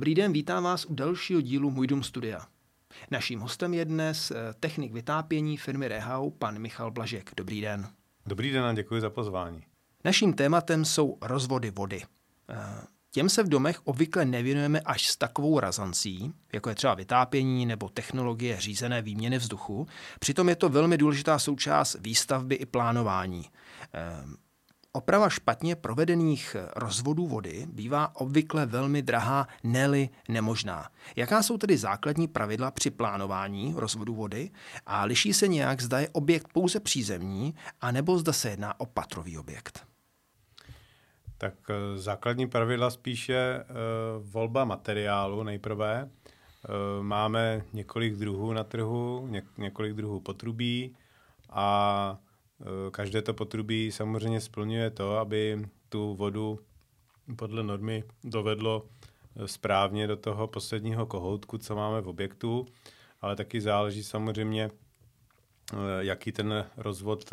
Dobrý den, vítám vás u dalšího dílu Můj dům studia. Naším hostem je dnes eh, technik vytápění firmy Rehau, pan Michal Blažek. Dobrý den. Dobrý den a děkuji za pozvání. Naším tématem jsou rozvody vody. Eh, těm se v domech obvykle nevěnujeme až s takovou razancí, jako je třeba vytápění nebo technologie řízené výměny vzduchu. Přitom je to velmi důležitá součást výstavby i plánování. Eh, Oprava špatně provedených rozvodů vody bývá obvykle velmi drahá, neli nemožná. Jaká jsou tedy základní pravidla při plánování rozvodu vody a liší se nějak, zda je objekt pouze přízemní, anebo zda se jedná o patrový objekt? Tak eh, základní pravidla spíše uh, volba materiálu nejprve. Uh, máme několik druhů na trhu, něk, několik druhů potrubí a Eh, každé to potrubí samozřejmě splňuje to, aby tu vodu podle normy dovedlo eh, správně do toho posledního kohoutku, co máme v objektu, ale taky záleží samozřejmě, eh, jaký ten rozvod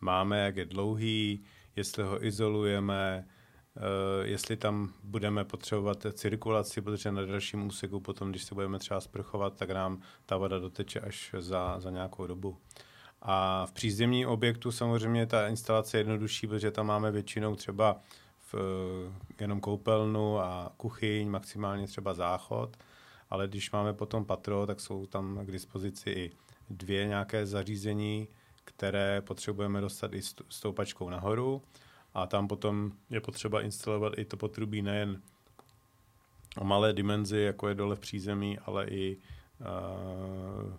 máme, jak je dlouhý, jestli ho izolujeme, jestli tam budeme potřebovat cirkulaci, protože na dalším úseku potom, když se budeme třeba sprchovat, tak nám ta voda doteče až za, za nějakou dobu. A v přízemním objektu samozřejmě ta instalace je jednodušší, protože tam máme většinou třeba v, jenom koupelnu a kuchyň, maximálně třeba záchod, ale když máme potom patro, tak jsou tam k dispozici i dvě nějaké zařízení, které potřebujeme dostat i stoupačkou nahoru. A tam potom je potřeba instalovat i to potrubí nejen o malé dimenzi, jako je dole v přízemí, ale i uh,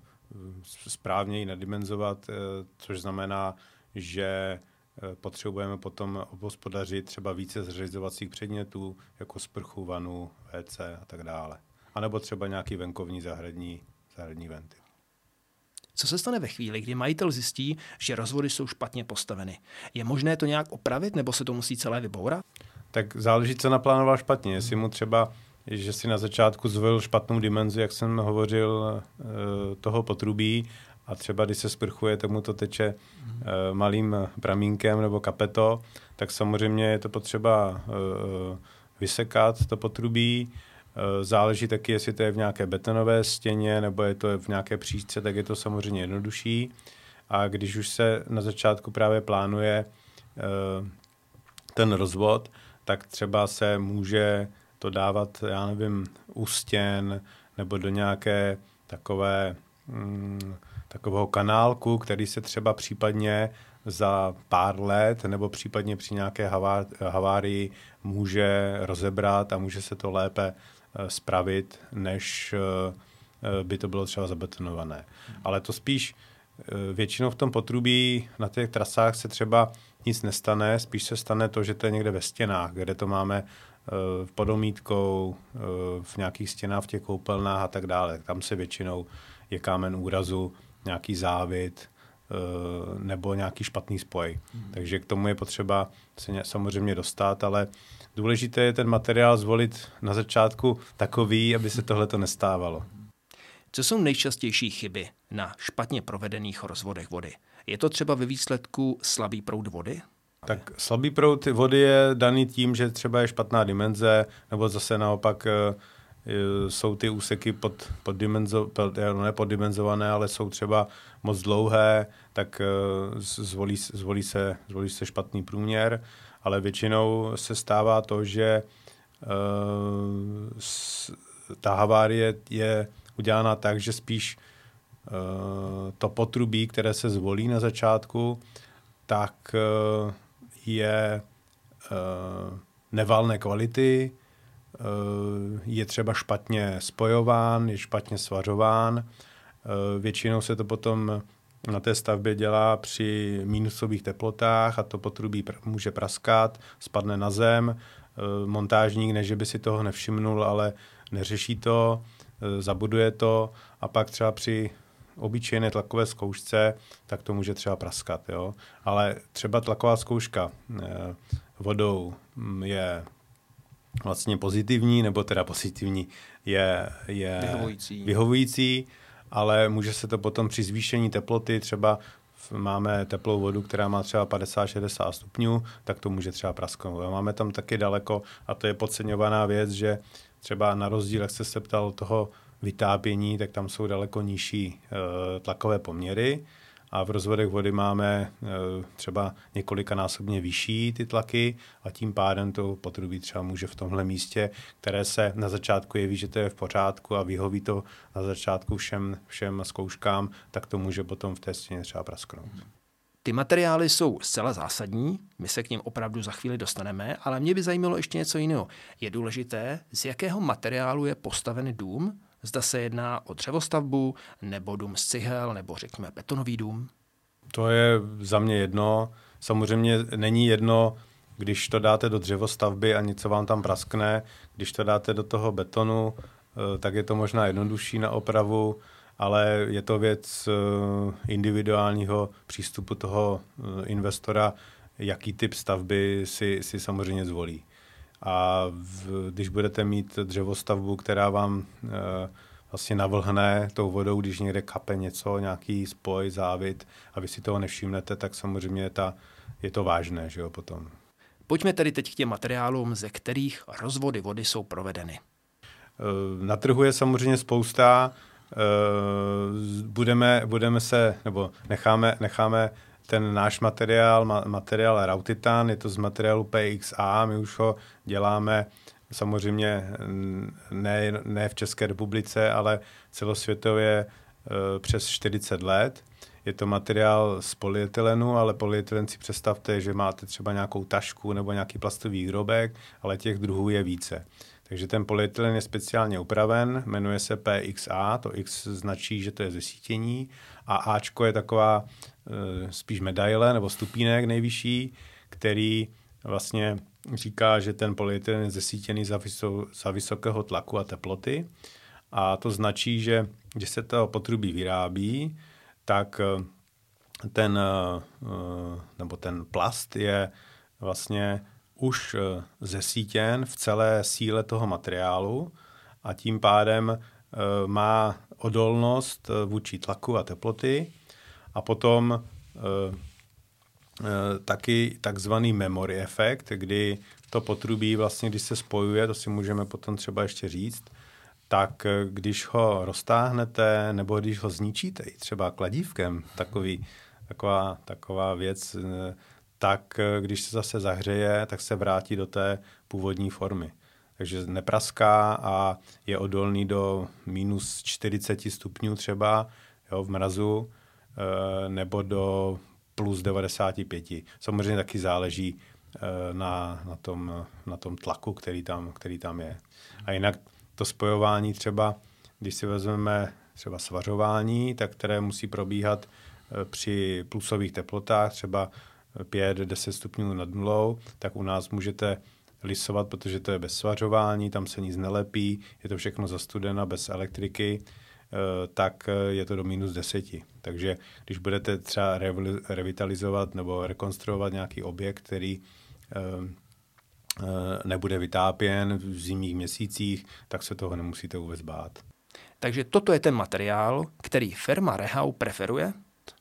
správně ji nadimenzovat, eh, což znamená, že eh, potřebujeme potom obhospodařit třeba více zřizovacích předmětů, jako sprchu, vanu, WC a tak dále. A nebo třeba nějaký venkovní zahradní, zahradní ventil. Co se stane ve chvíli, kdy majitel zjistí, že rozvody jsou špatně postaveny? Je možné to nějak opravit, nebo se to musí celé vybourat? Tak záleží, co naplánoval špatně. Jestli mu třeba že si na začátku zvolil špatnou dimenzi, jak jsem hovořil, eh, toho potrubí a třeba když se sprchuje, tak mu to teče eh, malým pramínkem nebo kapeto, tak samozřejmě je to potřeba eh, vysekat to potrubí. Záleží taky, jestli to je v nějaké betonové stěně nebo je to v nějaké příčce, tak je to samozřejmě jednodušší. A když už se na začátku právě plánuje ten rozvod, tak třeba se může to dávat, já nevím, u stěn nebo do nějaké takové, mm, takového kanálku, který se třeba případně za pár let nebo případně při nějaké havárii může rozebrat a může se to lépe uh, spravit, než uh, by to bylo třeba zabetonované. Ale to spíš většinou v tom potrubí na těch trasách se třeba nic nestane, spíš se stane to, že to je někde ve stěnách, kde to máme v podomítkou, eh, v nějakých stěnách, v těch koupelnách a tak dále. Tam se většinou je kámen úrazu, nějaký závit eh, nebo nějaký špatný spoj. Hmm. Takže k tomu je potřeba se samozřejmě dostat, ale důležité je ten materiál zvolit na začátku takový, aby se tohle to nestávalo. Co jsou nejčastější chyby na špatně provedených rozvodech vody? Je to třeba ve výsledku slabý proud vody? Tak slabý proud vody je daný tím, že třeba je špatná dimenze, nebo zase naopak eh, jsou ty úseky pod, poddimenzo, ne poddimenzované, ale jsou třeba moc dlouhé, tak eh, zvolí, zvolí, se, zvolí se špatný průměr, ale většinou se stává to, že ta havárie je udělána tak, že spíš to potrubí, které se zvolí na začátku, tak je uh, nevalné kvality, uh, je třeba špatně spojován, je špatně svařován. Uh, většinou se to potom na té stavbě dělá při minusových teplotách a to potrubí může praskat, spadne na zem. Montážník, než by si toho nevšimnul, ale neřeší to, zabuduje to a pak třeba při obyčejné tlakové zkoušce, tak to může třeba praskat. Jo? Ale třeba tlaková zkouška eh, vodou mm, je vlastně pozitivní, nebo teda pozitivní, je, je vyhovující. vyhovující, ale může se to potom při zvýšení teploty třeba máme teplou vodu, která má třeba 50-60 stupňů, tak to může třeba prasknout. A máme tam taky daleko, a to je podceňovaná věc, že třeba na rozdíl, jak jste se ptal, toho vytápění, tak tam jsou daleko nižší e, tlakové poměry a v rozvodech vody máme e, třeba několikanásobně vyšší ty tlaky a tím pádem to potrubí třeba může v tomhle místě, které se na začátku jeví, že to je v pořádku a vyhoví to na začátku všem, všem zkouškám, tak to může potom v té stěně třeba prasknout. Ty materiály jsou zcela zásadní, my se k ním opravdu za chvíli dostaneme, ale mě by zajímalo ještě něco jiného. Je důležité, z jakého materiálu je postaven dům, Zda se jedná o dřevostavbu, nebo dům z cihel, nebo řekněme betonový dům? To je za mě jedno. Samozřejmě není jedno, když to dáte do dřevostavby a něco vám tam praskne, když to dáte do toho betonu, eh, tak je to možná jednodušší na opravu, ale je to věc eh, individuálního přístupu toho eh, investora, jaký typ stavby si, si samozřejmě zvolí. A v, když budete mít dřevostavbu, která vám e, vlastně navlhne tou vodou, když někde kape něco, nějaký spoj, závit a vy si toho nevšimnete, tak samozřejmě ta, je to vážné, že jo, potom. Pojďme tedy teď k těm materiálům, ze kterých rozvody vody jsou provedeny. E, na trhu je samozřejmě spousta, e, budeme, budeme se, nebo necháme, necháme ten náš materiál, materiál Rautitan, je to z materiálu PXA, my už ho děláme samozřejmě ne, ne v České republice, ale celosvětově e, přes 40 let. Je to materiál z polyetylenu, ale polyetylen si představte, že máte třeba nějakou tašku nebo nějaký plastový výrobek, ale těch druhů je více. Takže ten polyetylen je speciálně upraven, jmenuje se PXA, to X značí, že to je zesítění a Ačko je taková spíš medaile nebo stupínek nejvyšší, který vlastně říká, že ten polyetylen je zesítěný za, vyso, za vysokého tlaku a teploty. A to značí, že když se to potrubí vyrábí, tak e, ten, e, nebo ten plast je vlastně už eh, zesítěn v celé síle toho materiálu a tím pádem eh, má odolnost eh, vůči tlaku a teploty a potom taky takzvaný memory efekt, kdy to potrubí vlastně, když se spojuje, to si můžeme potom třeba ještě říct, tak když ho roztáhnete nebo když ho zničíte třeba kladívkem, takový, taková, taková věc, tak eh, když se zase zahřeje, tak se vrátí do té původní formy. Takže nepraská a je odolný do minus 40 stupňů třeba jo, v mrazu nebo do plus 95. Samozřejmě taky záleží e, na, na, tom, na tom tlaku, který tam, který tam je. A jinak to spojování třeba, když si vezmeme třeba svařování, tak které musí probíhat při plusových teplotách, třeba 5-10 stupňů nad nulou, tak u nás můžete lisovat, protože to je bez svařování, tam se nic nelepí, je to všechno zastudena bez elektriky, eh, tak eh, je to do minus deseti. Takže když budete třeba revitalizovat nebo rekonstruovat nějaký objekt, který eh, nebude vytápěn v zimních měsících, tak se toho nemusíte vůbec bát. Takže toto je ten materiál, který firma Rehau preferuje?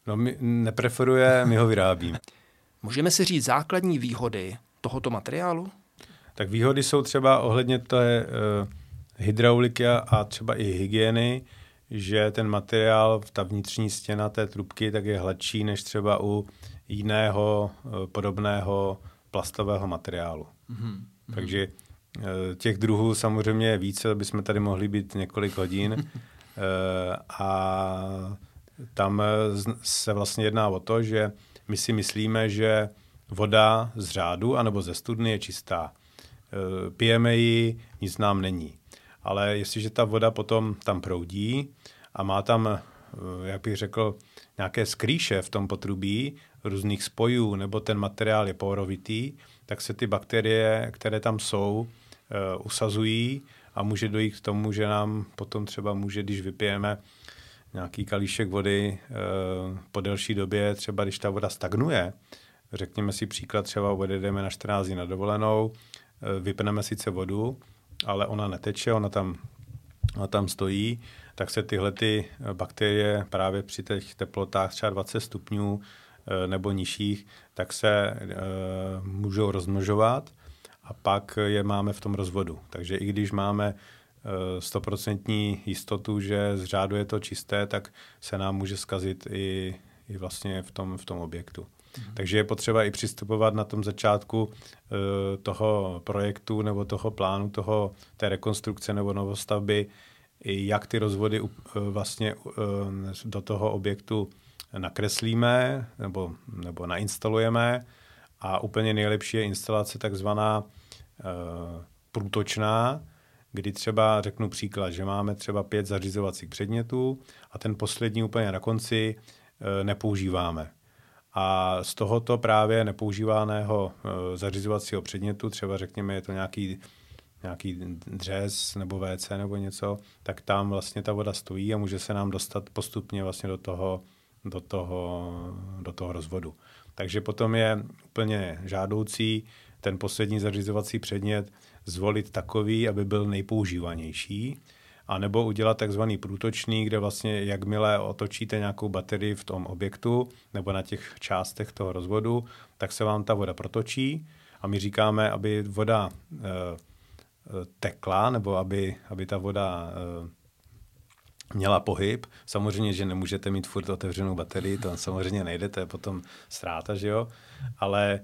No, my nepreferuje, my ho vyrábíme. Můžeme si říct základní výhody tohoto materiálu? Tak výhody jsou třeba ohledně té uh, hydrauliky a třeba i hygieny, že ten materiál, ta vnitřní stěna té trubky, tak je hladší než třeba u jiného uh, podobného plastového materiálu. Mm-hmm. Takže uh, těch druhů samozřejmě je více, bychom tady mohli být několik hodin. uh, a tam se vlastně jedná o to, že my si myslíme, že voda z řádu anebo ze studny je čistá. Pijeme ji, nic nám není. Ale jestliže ta voda potom tam proudí a má tam, e, jak bych řekl, nějaké skrýše v tom potrubí, různých spojů, nebo ten materiál je porovitý, tak se ty bakterie, které tam jsou, e, usazují a může dojít k tomu, že nám potom třeba může, když vypijeme nějaký kalíšek vody e, po delší době, třeba když ta voda stagnuje, řekněme si příklad, třeba odjedeme na 14 dní na dovolenou, vypneme sice vodu, ale ona neteče, ona tam a tam stojí, tak se tyhle ty bakterie právě při těch teplotách třeba 20 stupňů nebo nižších, tak se můžou rozmnožovat a pak je máme v tom rozvodu. Takže i když máme stoprocentní jistotu, že z řádu je to čisté, tak se nám může skazit i, i vlastně v tom, v tom objektu. Mhm. Takže je potřeba i přistupovat na tom začátku uh, toho projektu nebo toho plánu, toho, té rekonstrukce nebo novostavby, jak ty rozvody uh, vlastně uh, do toho objektu nakreslíme nebo, nebo nainstalujeme. A úplně nejlepší je instalace takzvaná průtočná, kdy třeba řeknu příklad, že máme třeba pět zařizovacích předmětů a ten poslední úplně na konci nepoužíváme. A z tohoto právě nepoužívaného e, zařizovacího předmětu, třeba řekněme, je to nějaký, nějaký dřez nebo WC nebo něco, tak tam vlastně ta voda stojí a může se nám dostat postupně vlastně do toho, do toho, do toho rozvodu. Takže potom je úplně žádoucí ten poslední zařizovací předmět zvolit takový, aby byl nejpoužívanější, a nebo udělat takzvaný průtočný, kde vlastně jakmile otočíte nějakou baterii v tom objektu nebo na těch částech toho rozvodu, tak se vám ta voda protočí a my říkáme, aby voda e, tekla nebo aby, aby ta voda e, měla pohyb. Samozřejmě, že nemůžete mít furt otevřenou baterii, to samozřejmě nejde, to je potom ztráta, že jo? Ale e,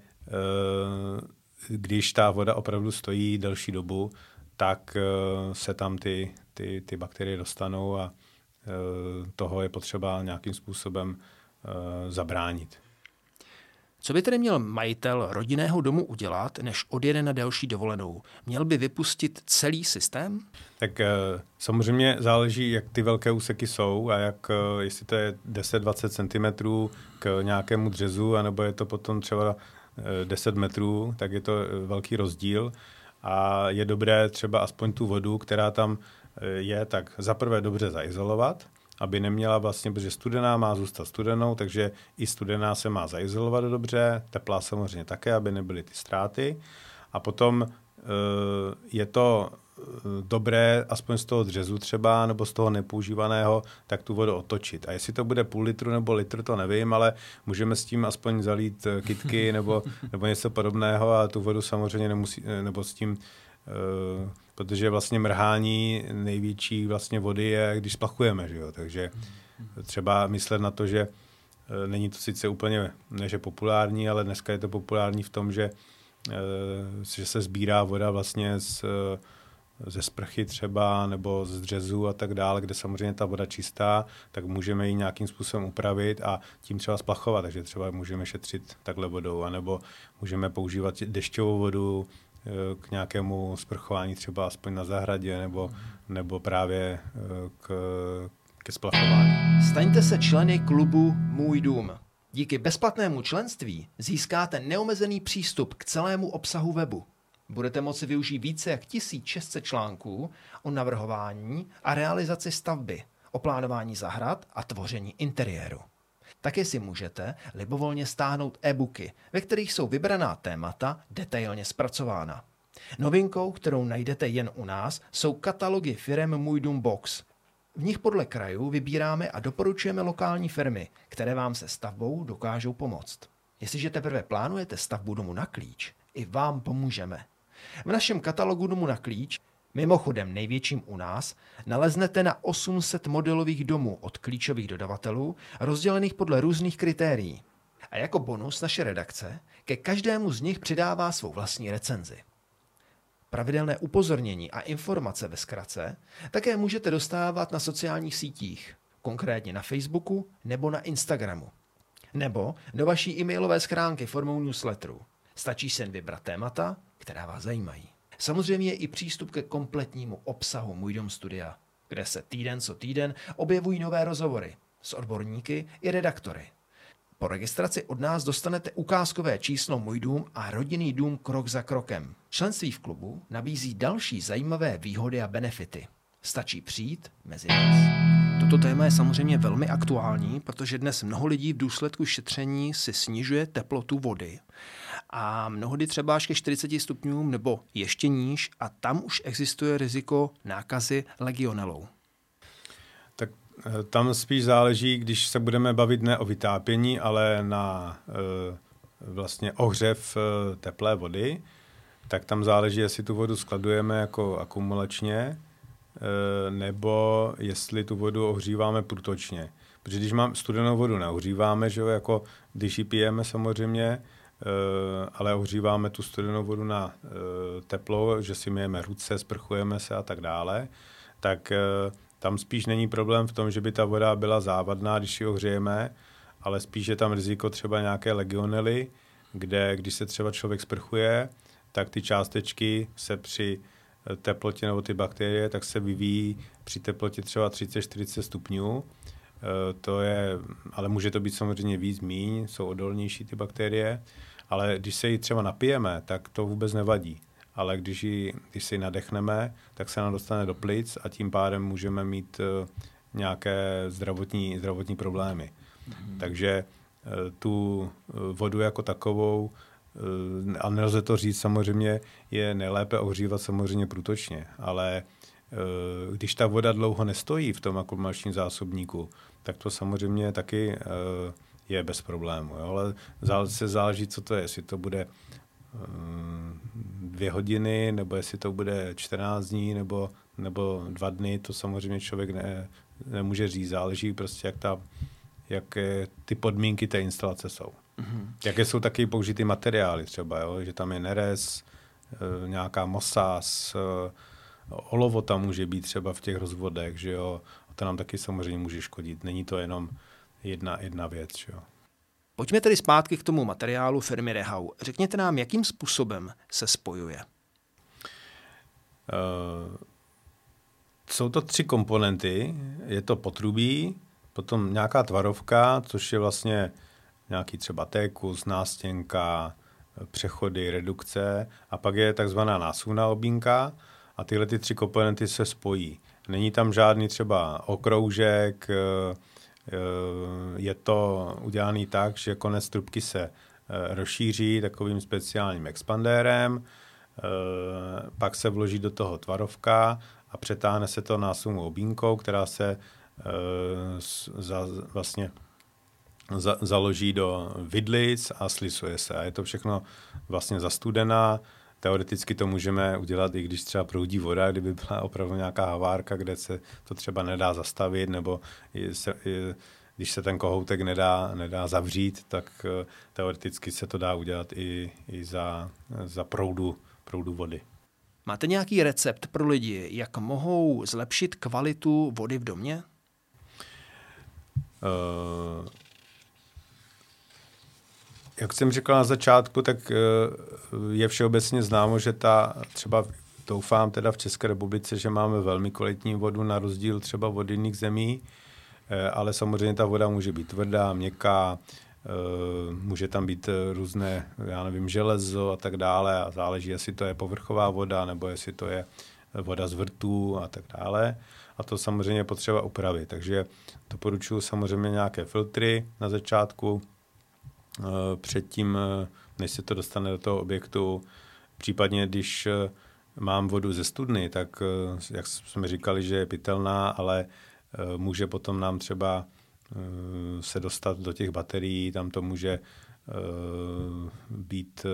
když ta voda opravdu stojí delší dobu, tak uh, se tam ty, ty, ty bakterie dostanou a uh, toho je potřeba nějakým způsobem uh, zabránit. Co by tedy měl majitel rodinného domu udělat, než odjede na delší dovolenou? Měl by vypustit celý systém? Tak samozřejmě záleží, jak ty velké úseky jsou a jak, jestli to je 10-20 cm k nějakému dřezu, anebo je to potom třeba 10 metrů, tak je to eh, velký rozdíl a je dobré třeba aspoň tu vodu, která tam eh, je, tak zaprvé dobře zaizolovat, aby neměla vlastně, protože studená má zůstat studenou, takže i studená se má zaizolovat dobře, teplá samozřejmě také, aby nebyly ty ztráty. A potom eh, je to dobré, aspoň z toho dřezu třeba, nebo z toho nepoužívaného, tak tu vodu otočit. A jestli to bude půl litru nebo litr, to nevím, ale můžeme s tím aspoň zalít eh, kitky nebo, nebo něco podobného a tu vodu samozřejmě nemusí, eh, nebo s tím Uh, protože vlastně mrhání největší vlastně vody je, když splachujeme, že jo? takže třeba myslet na to, že uh, není to sice úplně, ne že populární, ale dneska je to populární v tom, že, uh, že se sbírá voda vlastně z ze sprchy třeba nebo z dřezu a tak dále, kde samozřejmě ta voda čistá, tak můžeme ji nějakým způsobem upravit a tím třeba splachovat, takže třeba můžeme šetřit takhle vodou, anebo můžeme používat dešťovou vodu eh, k nějakému sprchování třeba aspoň na zahradě nebo, nebo právě eh, k, ke splachování. Staňte se členy klubu Můj dům. Díky bezplatnému členství získáte neomezený přístup k celému obsahu webu budete moci využít více jak 1600 článků o navrhování a realizaci stavby, o plánování zahrad a tvoření interiéru. Také si můžete libovolně stáhnout e-booky, ve kterých jsou vybraná témata detailně zpracována. Novinkou, kterou najdete jen u nás, jsou katalogy firm Můj dům Box. V nich podle krajů vybíráme a doporučujeme lokální firmy, které vám se stavbou dokážou pomoct. Jestliže teprve plánujete stavbu domu na klíč, i vám pomůžeme. V našem katalogu domu na klíč, mimochodem největším u nás, naleznete na 800 modelových domů od klíčových dodavatelů, rozdělených podle různých kritérií. A jako bonus naše redakce ke každému z nich přidává svou vlastní recenzi. Pravidelné upozornění a informace ve zkratce také můžete dostávat na sociálních sítích, konkrétně na Facebooku nebo na Instagramu. Nebo do vaší e-mailové schránky formou newsletteru. Stačí sen vybrat témata která vás zajímají. Samozřejmě je i přístup ke kompletnímu obsahu Můj dom studia, kde se týden co týden objevují nové rozhovory s odborníky i redaktory. Po registraci od nás dostanete ukázkové číslo Můj dům a rodinný dům krok za krokem. Členství v klubu nabízí další zajímavé výhody a benefity. Stačí přijít mezi nás. Toto téma je samozřejmě velmi aktuální, protože dnes mnoho lidí v důsledku šetření si snižuje teplotu vody a mnohdy třeba až ke 40 stupňům nebo ještě níž a tam už existuje riziko nákazy legionelou. Tak eh, tam spíš záleží, když se budeme bavit ne o vytápění, ale na e, vlastně ohřev e, teplé vody, tak tam záleží, jestli tu vodu skladujeme jako akumulačně, nebo jestli tu vodu ohříváme průtočně. Protože když mám studenou vodu, neohříváme, že jo, jako když ji pijeme samozřejmě, ale ohříváme tu studenou vodu na eh, teplo, že si myjeme ruce, sprchujeme se a tak dále, tak eh, tam spíš není problém v tom, že by ta voda byla závadná, když ji ohřejeme, ale spíš je tam riziko třeba nějaké legionely, kde když se třeba člověk sprchuje, tak ty částečky se při teplotě nebo ty bakterie, tak se vyvíjí při teplotě třeba 30-40 stupňů. To je, ale může to být samozřejmě víc, míň, jsou odolnější ty bakterie ale když se ji třeba napijeme, tak to vůbec nevadí. Ale když, ji, když si ji nadechneme, tak se nám dostane do plic a tím pádem můžeme mít uh, nějaké zdravotní, zdravotní problémy. Mm. Takže uh, tu uh, vodu jako takovou, a nelze to říct samozřejmě, je nejlépe ohřívat samozřejmě průtočně, ale když ta voda dlouho nestojí v tom akumulačním zásobníku, tak to samozřejmě taky je bez problému. Jo? Ale se záleží, co to je. Jestli to bude um, dvě hodiny, nebo jestli to bude 14 dní, nebo, nebo dva dny, to samozřejmě člověk ne, nemůže říct. Záleží prostě, jak, ta, jak ty podmínky té instalace jsou. Mm-hmm. Jaké jsou taky použity materiály třeba, jo? že tam je nerez, e, nějaká mosás, e, olovo tam může být třeba v těch rozvodech, že jo, a to nám taky samozřejmě může škodit. Není to jenom jedna, jedna věc. Jo. Pojďme tedy zpátky k tomu materiálu firmy Rehau. Řekněte nám, jakým způsobem se spojuje. Uh, jsou to tři komponenty. Je to potrubí, potom nějaká tvarovka, což je vlastně nějaký třeba tékus, nástěnka, přechody, redukce a pak je takzvaná násuvná obínka a tyhle ty tři komponenty se spojí. Není tam žádný třeba okroužek, Eh, je to udělané tak, že konec trubky se eh, rozšíří takovým speciálním expandérem, eh, pak se vloží do toho tvarovka a přetáhne se to násumou obínkou, která se za, vlastně za, založí do vidlic a slisuje se. A je to všechno vlastně zastudená, teoreticky to můžeme udělat, i když třeba proudí voda, kdyby byla opravdu nějaká havárka, kde se to třeba nedá zastavit, nebo se, když se ten kohoutek nedá, nedá zavřít, tak eh, teoreticky se to dá udělat i, i za, za proudu, proudu vody. Máte nějaký recept pro lidi, jak mohou zlepšit kvalitu vody v domě? Uh, jak jsem říkal na začátku, tak eh, je všeobecně známo, že ta třeba doufám teda v České republice, že máme velmi kvalitní vodu na rozdíl třeba od jiných zemí, eh, ale samozřejmě ta voda může být tvrdá, měkká, eh, může tam být různé, já nevím, železo a tak dále a záleží, jestli to je povrchová voda nebo jestli to je voda z vrtů a tak dále. A to samozřejmě potřeba upravit. Takže doporučuji samozřejmě nějaké filtry na začátku, předtím, eh, než se to dostane do toho objektu. Případně, když eh, mám vodu ze studny, tak jak jsme říkali, že je pitelná, ale může potom nám třeba se dostat do těch baterií, tam to může být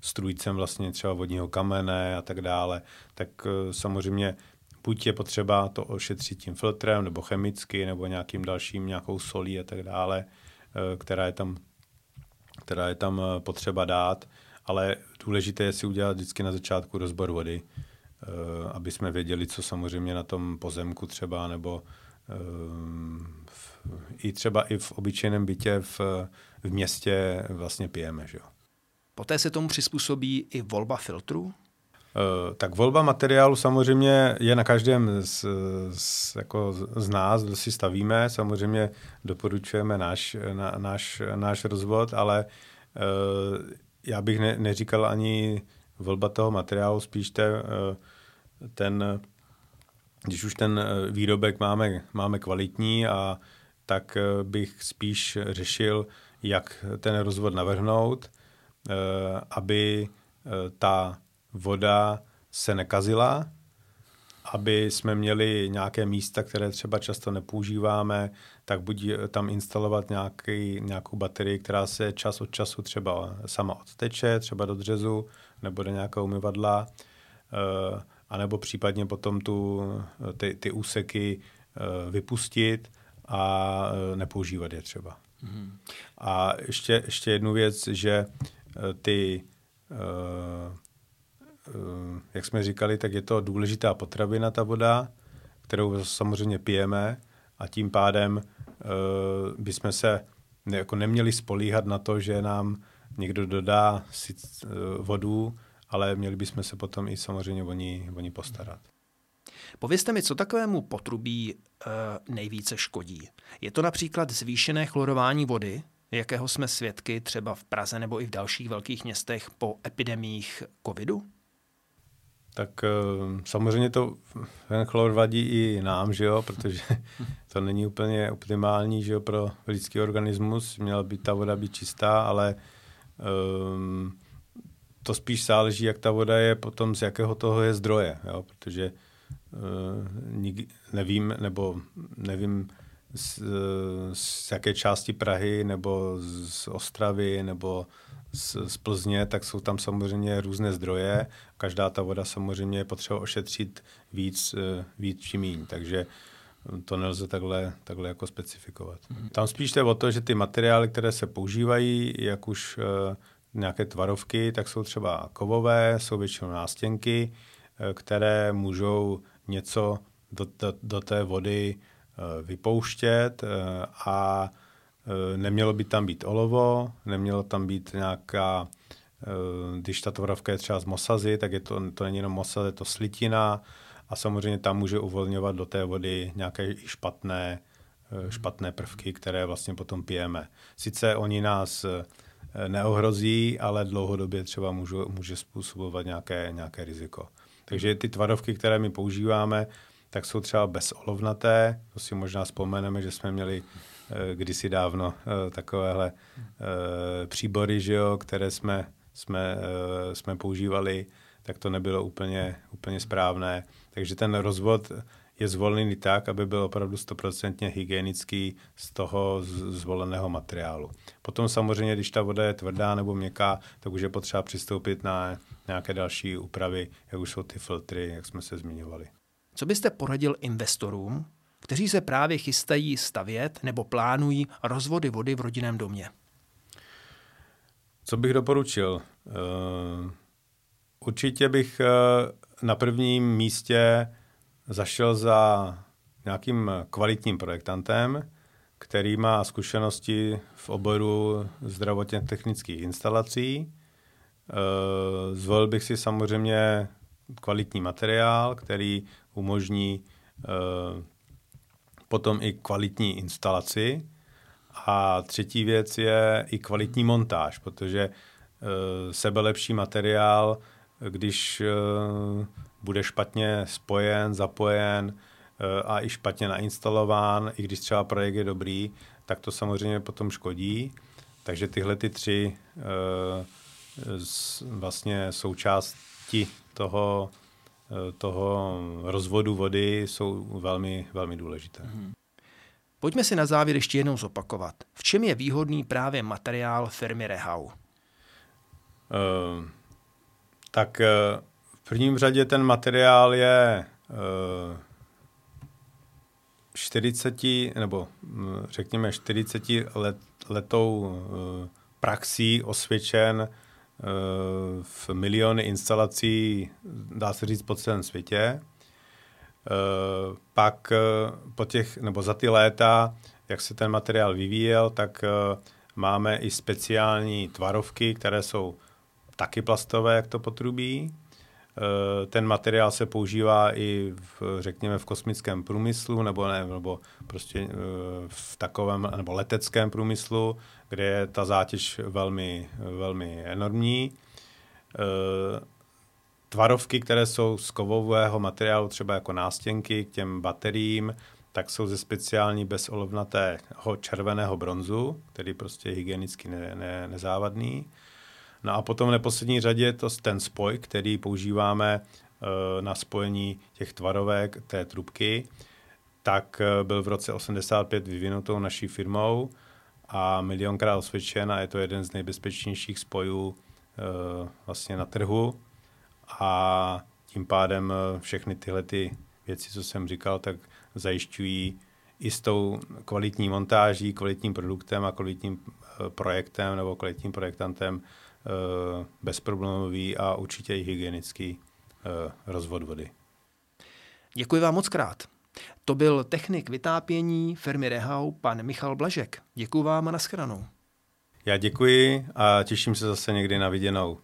strujcem vlastně třeba vodního kamene a tak dále, tak samozřejmě buď je potřeba to ošetřit tím filtrem, nebo chemicky, nebo nějakým dalším, nějakou solí a tak dále, která je tam která je tam eh, potřeba dát, ale důležité je si udělat vždycky na začátku rozbor vody, eh, aby jsme věděli, co samozřejmě na tom pozemku třeba, nebo eh, v, i třeba i v obyčejném bytě v, v městě vlastně pijeme. Že jo. Poté se tomu přizpůsobí i volba filtrů? Tak volba materiálu samozřejmě je na každém z, z, jako z nás, kdo si stavíme. Samozřejmě doporučujeme náš, na, náš, náš rozvod, ale uh, já bych ne, neříkal ani volba toho materiálu, spíš te, uh, ten, když už ten výrobek máme, máme kvalitní, a tak bych spíš řešil, jak ten rozvod navrhnout, aby ta voda se nekazila, aby jsme měli nějaké místa, které třeba často nepoužíváme, tak buď tam instalovat nějaký, nějakou baterii, která se čas od času třeba sama odteče, třeba do dřezu nebo do nějakého umyvadla, uh, anebo případně potom tu, ty, ty úseky uh, vypustit a uh, nepoužívat je třeba. Mm. A ještě, ještě jednu věc, že ty jak jsme říkali, tak je to důležitá potravina, ta voda, kterou samozřejmě pijeme a tím pádem uh, bychom se jako neměli spolíhat na to, že nám někdo dodá uh, vodu, ale měli bychom se potom i samozřejmě o ní, o ní postarat. Povězte mi, co takovému potrubí uh, nejvíce škodí. Je to například zvýšené chlorování vody, jakého jsme svědky třeba v Praze nebo i v dalších velkých městech po epidemích covidu? Tak eh, samozřejmě to ten chlor vadí i nám, že jo, protože to není úplně optimální, že jo, pro lidský organismus. Měla by ta voda být čistá, ale um, to spíš záleží, jak ta voda je potom, z jakého toho je zdroje, jo, protože uh, nik, nevím, nebo nevím, z, z jaké části Prahy, nebo z Ostravy, nebo z, z Plzně, tak jsou tam samozřejmě různé zdroje. Každá ta voda samozřejmě je potřeba ošetřit víc, eh, víc či míň, takže to nelze takhle, takhle jako specifikovat. Mm-hmm. Tam spíš jde o to, že ty materiály, které se používají, jak už uh, nějaké tvarovky, tak jsou třeba kovové, jsou většinou nástěnky, které můžou něco do, do, do té vody vypouštět a Eh, nemělo by tam být olovo, nemělo tam být nějaká, eh, když ta tvorovka je třeba z mosazy, tak je to, to není jenom mosaz, je to slitina a samozřejmě tam může uvolňovat do té vody nějaké špatné, eh, špatné prvky, které vlastně potom pijeme. Sice oni nás neohrozí, ale dlouhodobě třeba můžu, může způsobovat nějaké, nějaké riziko. Takže ty tvarovky, které my používáme, tak jsou třeba bezolovnaté. To si možná vzpomeneme, že jsme měli Eh, kdysi dávno eh, takovéhle eh, příbory, že jo, které jsme, jsme, jsme používali, tak to nebylo úplně, úplně správné. Takže ten rozvod je zvolený tak, aby byl opravdu stoprocentně hygienický z toho zvoleného materiálu. Potom samozřejmě, když ta voda je tvrdá nebo měkká, tak už je potřeba přistoupit na nějaké další úpravy, jak už jsou ty filtry, jak jsme se zmiňovali. Co byste poradil investorům, kteří se právě chystají stavět nebo plánují rozvody vody v rodinném domě. Co bych doporučil? Uh, určitě bych uh, na prvním místě zašel za nějakým kvalitním projektantem, který má zkušenosti v oboru zdravotně technických instalací. Uh, zvolil bych si samozřejmě kvalitní materiál, který umožní potom i kvalitní instalaci. A třetí věc je i kvalitní montáž, protože uh, sebelepší materiál, když uh, bude špatně spojen, zapojen uh, a i špatně nainstalován, i když třeba projekt je dobrý, tak to samozřejmě potom škodí. Takže tyhle ty tři vlastně součásti toho Eh, toho rozvodu vody jsou velmi, velmi důležité. Hmm. Pojďme si na závěr ještě jednou zopakovat. V čem je výhodný právě materiál firmy Rehau? Uh, tak uh, v prvním řadě ten materiál je uh, 40 nebo hm, řekněme 40 let, letou praxí osvědčen v miliony instalací, dá se říct, po celém světě. Eh, pak eh, po těch, nebo za ty léta, jak se ten materiál vyvíjel, tak eh, máme i speciální tvarovky, které jsou taky plastové, jak to potrubí. Ten materiál se používá i v, řekněme v kosmickém průmyslu nebo, ne, nebo prostě v takovém nebo leteckém průmyslu, kde je ta zátěž velmi, velmi enormní. E, tvarovky, které jsou z kovového materiálu, třeba jako nástěnky k těm bateriím, tak jsou ze speciální bezolovnatého červeného bronzu, který prostě je hygienicky ne, ne, nezávadný. No a potom v neposlední řadě je to ten spoj, který používáme na spojení těch tvarovek té trubky, tak byl v roce 85 vyvinutou naší firmou a milionkrát osvědčen a je to jeden z nejbezpečnějších spojů vlastně na trhu a tím pádem všechny tyhle ty věci, co jsem říkal, tak zajišťují i s tou kvalitní montáží, kvalitním produktem a kvalitním eh, projektem nebo kvalitním projektantem eh, bezproblémový a určitě i hygienický eh, rozvod vody. Děkuji vám moc krát. To byl technik vytápění firmy Rehau, pan Michal Blažek. Děkuji vám a nashledanou. Já děkuji a těším se zase někdy na viděnou.